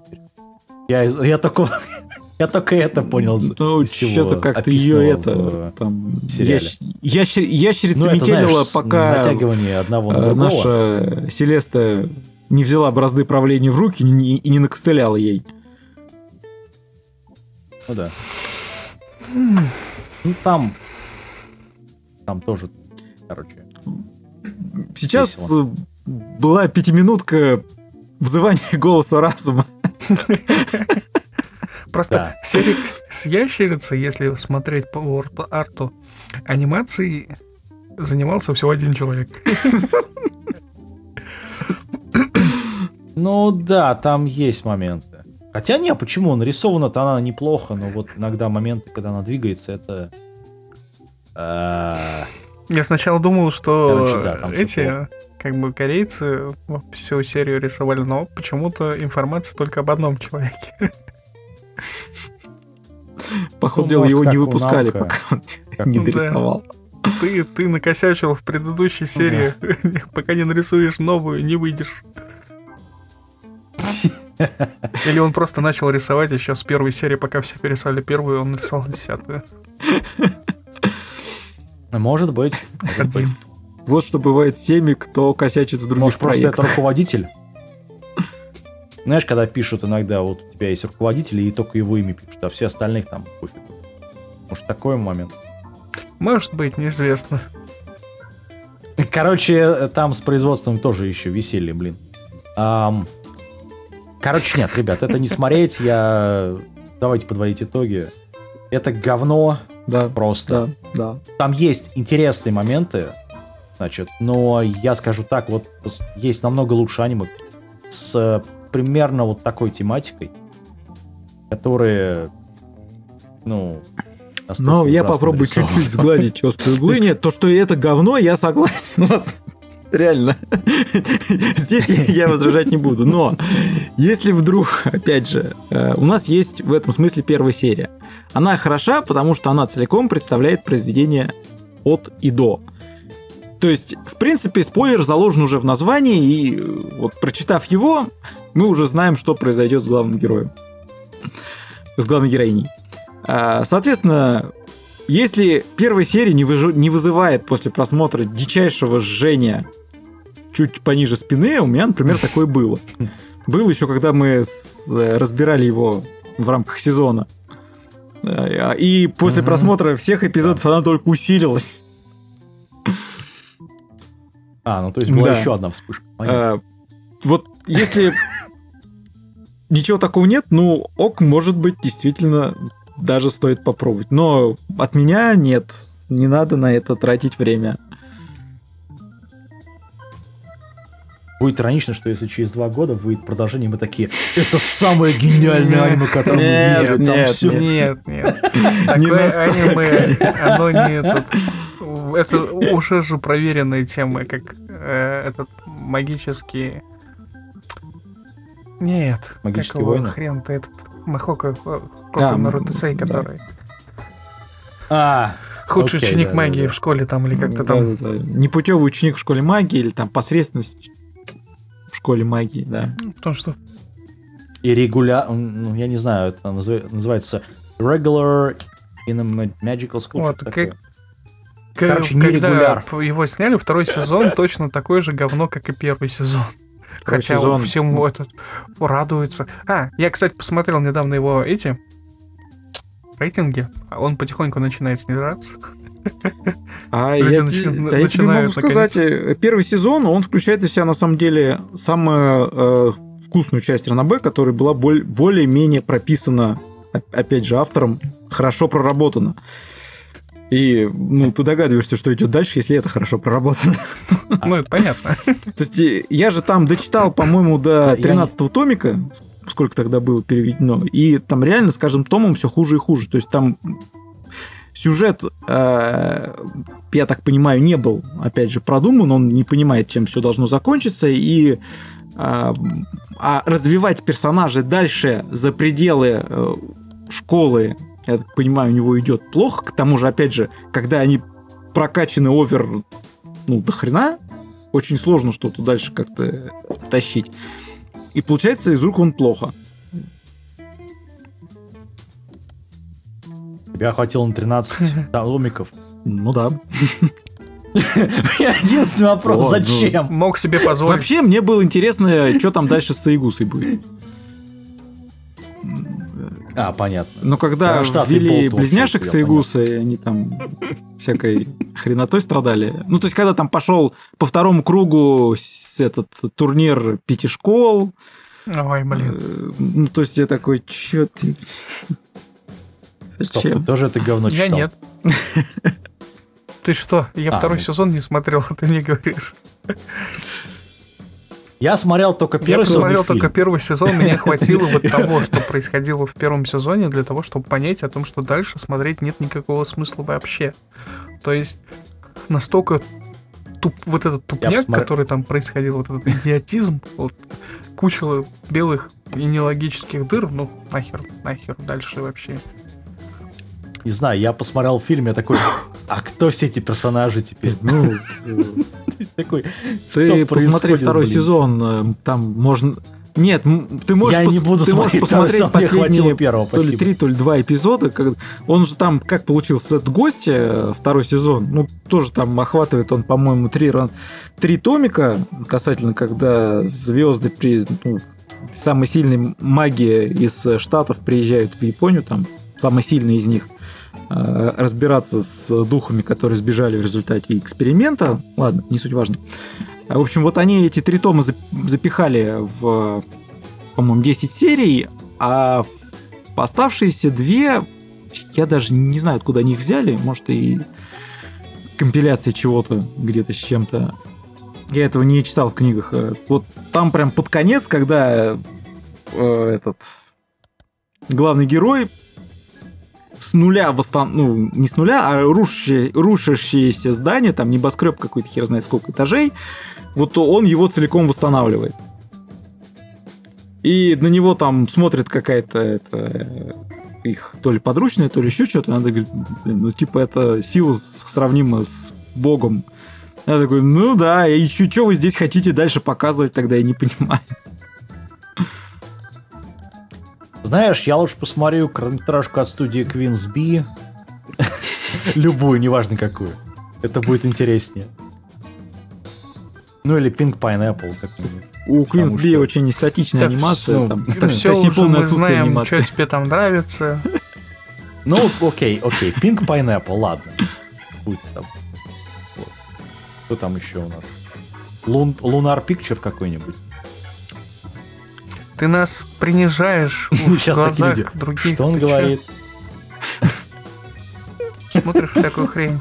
Я, я только, я только это понял. Ну, что-то как-то ее это там сериале. ящ- ящер- ящерица Ну, это, знаешь, пока натягивание одного на э, другого. наша Селеста не взяла бразды правления в руки и не, и не накостыляла ей. Ну да. Ну там... Там тоже, короче... Сейчас Весело. э, была пятиминутка взывания голоса разума. Просто Да. серик с ящерицей, если смотреть по арту анимации, занимался всего один человек. Ну да, там есть моменты. Хотя не, почему? Нарисована-то она неплохо, но вот иногда моменты, когда она двигается, это... э, Я сначала думал, что Короче, да, эти, как бы корейцы ну, всю серию рисовали, но почему-то информация только об одном человеке. Походу Ну, дела, может, его не выпускали, пока он не дорисовал. Ты, ты накосячил в предыдущей серии. Пока не нарисуешь новую, не выйдешь. Или он просто начал рисовать еще с первой серии, пока все пересали первую, он нарисовал десятую. Может быть. может быть. Вот что бывает с теми, кто косячит в других Может, просто это проектах. руководитель? Знаешь, когда пишут иногда, вот у тебя есть руководитель, и только его имя пишут, а все остальных там пофиг. Может, такой момент. Может быть, неизвестно. Короче, там с производством тоже еще веселье, блин. Ам, Короче, нет, ребят, это не смотреть, я... Давайте подводить итоги. Это говно Да, просто. да, да. Там есть интересные моменты, значит, но я скажу так, вот есть намного лучше аниме с э, примерно вот такой тематикой, которые, ну... Но я попробую чуть-чуть сгладить острые углы. Нет, то, что это говно, я согласен. Реально. Здесь я возражать не буду. Но если вдруг, опять же, э, у нас есть в этом смысле первая серия. Она хороша, потому что она целиком представляет произведение от и до. То есть, в принципе, спойлер заложен уже в названии, и э, вот прочитав его, мы уже знаем, что произойдет с главным героем. С главной героиней. А, Соответственно, если первая серия не, выжи- не вызывает после просмотра дичайшего жжения чуть пониже спины, у меня, например, такое было. Было еще, когда мы с- э, разбирали его в рамках сезона. Э, И после просмотра всех эпизодов она только усилилась. А, ну то есть была Да. еще одна вспышка. Э, Вот если ничего такого нет, ну, ок, может быть, действительно даже стоит попробовать. Но от меня нет, не надо на это тратить время. Будет иронично, что если через два года выйдет продолжение, мы такие, это самое гениальное аниме, которое мы Нет, видели, там нет, все. Нет, нет. Не Такое аниме, оно не этот... Это уже же проверенные темы, как э, этот магический... Нет. Его войны? Хрен-то этот... Махока, А, Коко Нарутесей, да. который... А, Худший Окей, ученик да, магии да, да. в школе там, или как-то там... Да-да-да. Непутевый ученик в школе магии или там посредственность школе магии, да. Потому что и регуля... Ну, я не знаю, это назыв- называется regular in a ma- magical school. Вот, как- Короче, когда нерегуляр. п- его сняли, второй сезон точно такое же говно, как и первый сезон. Второй Хотя сезон, он всему этот радуется. А, я, кстати, посмотрел недавно его эти рейтинги. а Он потихоньку начинает снижаться. А Люди я, начи- а я тебе могу сказать, э, первый сезон, он включает в себя, на самом деле, самую э, вкусную часть Ранобе, которая была боль- более-менее прописана, оп- опять же, автором, хорошо проработана. И, ну, ты догадываешься, что идет дальше, если это хорошо проработано. Ну, это понятно. То есть, э, я же там дочитал, по-моему, до Я не- 13 томика, сколько тогда было переведено, и там реально с каждым томом все хуже и хуже. То есть, там сюжет, э, я так понимаю, не был, опять же, продуман, он не понимает, чем все должно закончиться, и а, а развивать персонажей дальше за пределы э, школы, я так понимаю, у него идет плохо. К тому же, опять же, когда они прокачаны овер, ну, до хрена, очень сложно что-то дальше как-то тащить. И получается, из рук он плохо. Тебя хватило на 13 томиков. Ну да. Единственный вопрос, О, ну. зачем? Мог себе позволить. Вообще, мне было интересно, что там дальше с Саигусой будет. А, понятно. Но когда Потому что ты ввели близняшек я Саигуса, и они там всякой хренотой страдали. Ну, то есть, когда там пошел по второму кругу с- этот турнир пяти школ, Ой, блин. э, ну, то есть, я такой, чё ты... Стоп, ты тоже это говно читал? Я нет. Ты что? Я А, второй ну. сезон не смотрел, а ты мне говоришь. Я смотрел только Я первый сезон посмотрел фильм. только первый сезон, мне хватило вот того, что происходило в первом сезоне, для того, чтобы понять о том, что дальше смотреть нет никакого смысла вообще. То есть настолько туп, вот этот тупняк, который там происходил, вот этот идиотизм, вот, куча белых и нелогических дыр, ну, нахер, нахер, дальше вообще. Не знаю, я посмотрел фильм, я такой, а кто все эти персонажи теперь? Ну, э, такой, ты посмотри второй сезон, э, там можно... Нет, ты можешь, Я не буду ты можешь смотреть посмотреть хватило последние первого, то ли три, то ли два эпизода. как- Он же там, как получился этот гость, э, второй сезон, ну, тоже там охватывает он, по-моему, три, три томика касательно, когда звезды при... ну, самые сильные маги из Штатов приезжают в Японию, там, самые сильные из них, э, разбираться с духами, которые сбежали в результате эксперимента. Ладно, не суть важно. А, В общем, вот они эти три тома зап- запихали в, по-моему, 10 серий, а оставшиеся две, я даже не знаю, откуда они их взяли, может, и компиляция чего-то где-то с чем-то. Я этого не читал в книгах. Вот там прям под конец, когда э, этот главный герой с нуля восстан... ну, не с нуля, а рушащее- рушащееся здание, там небоскреб какой-то, хер знает сколько этажей, вот то он его целиком восстанавливает. И на него там смотрит какая-то это, э, их то ли подручная, то ли еще что-то. Она говорит, «Блин, ну типа это сила сравнима с Богом. Я такой, ну да, и что вы здесь хотите дальше показывать, тогда я не понимаю. Знаешь, я лучше посмотрю короткометражку от студии Queen's B. Любую, неважно какую. Это будет интереснее. Ну или Pink Pineapple какую-нибудь. У Queen's Bee что- очень статичная Да, ну, анимация, там, Все точнее, полное мы отсутствие знаем, анимации. что тебе там нравится. Ну, окей, окей. Pink Pineapple, ладно. Будет там. Вот. Кто там еще у нас? Лун, Lunar Picture какой-нибудь. Ты нас принижаешь в Сейчас такие глазах люди. других. Что он говорит? Смотришь всякую хрень.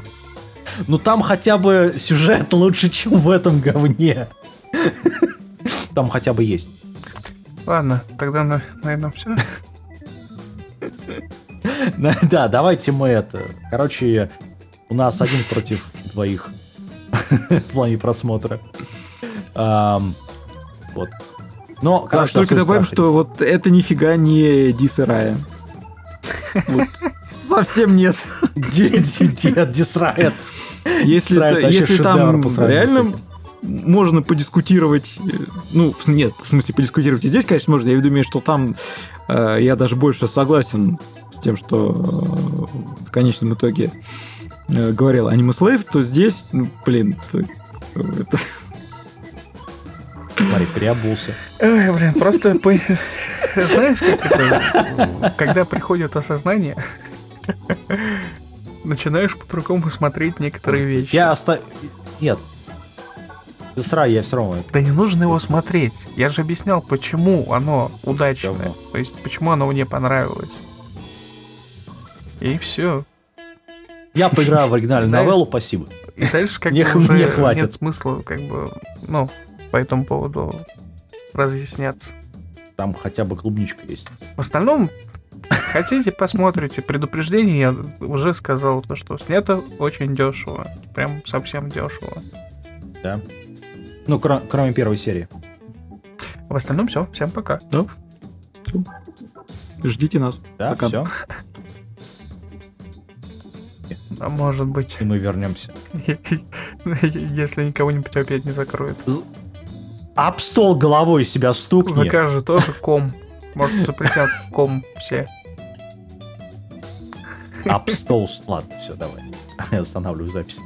Ну там хотя бы сюжет лучше, чем в этом говне. Там хотя бы есть. Ладно, тогда на, на этом все. Да, Да, давайте мы это. Короче, у нас один против двоих в плане просмотра. Вот. Но, Да, короче, только добавим, страх что вот это нифига не Дис и Рая. Вот. Совсем нет. Дед Дисрайт. Если, это- если там реально можно подискутировать, э, ну, нет, в смысле подискутировать и здесь, конечно, можно, я думаю, что там э, я даже больше согласен с тем, что э, в конечном итоге э, говорил Аниме Слейв, то здесь, ну, блин, т- это- Смотри, переобулся. Ой, блин, просто знаешь, как это, когда приходит осознание, начинаешь по-другому смотреть некоторые вещи. Я оставил... Нет. Дисрай я все равно... Да не нужно его смотреть. Я же объяснял, почему оно удачное. То есть, почему оно мне понравилось. И все. Я поиграю в оригинальную новеллу, спасибо. И дальше как бы уже хватит. нет смысла, как бы, ну, по этому поводу разъясняться. Там хотя бы клубничка есть. В остальном, хотите, посмотрите. Предупреждение я уже сказал, то, что снято очень дешево. Прям совсем дешево. Да? Ну, кро- кроме первой серии. В остальном все. Всем пока. ждите нас. Да, Пока. все. А может быть, И мы вернемся. если никого-нибудь опять не закроет. Об стол головой себя стукни. ВК же тоже ком. Может, запретят ком все. Об стол. Ладно, все, давай. Я останавливаю запись.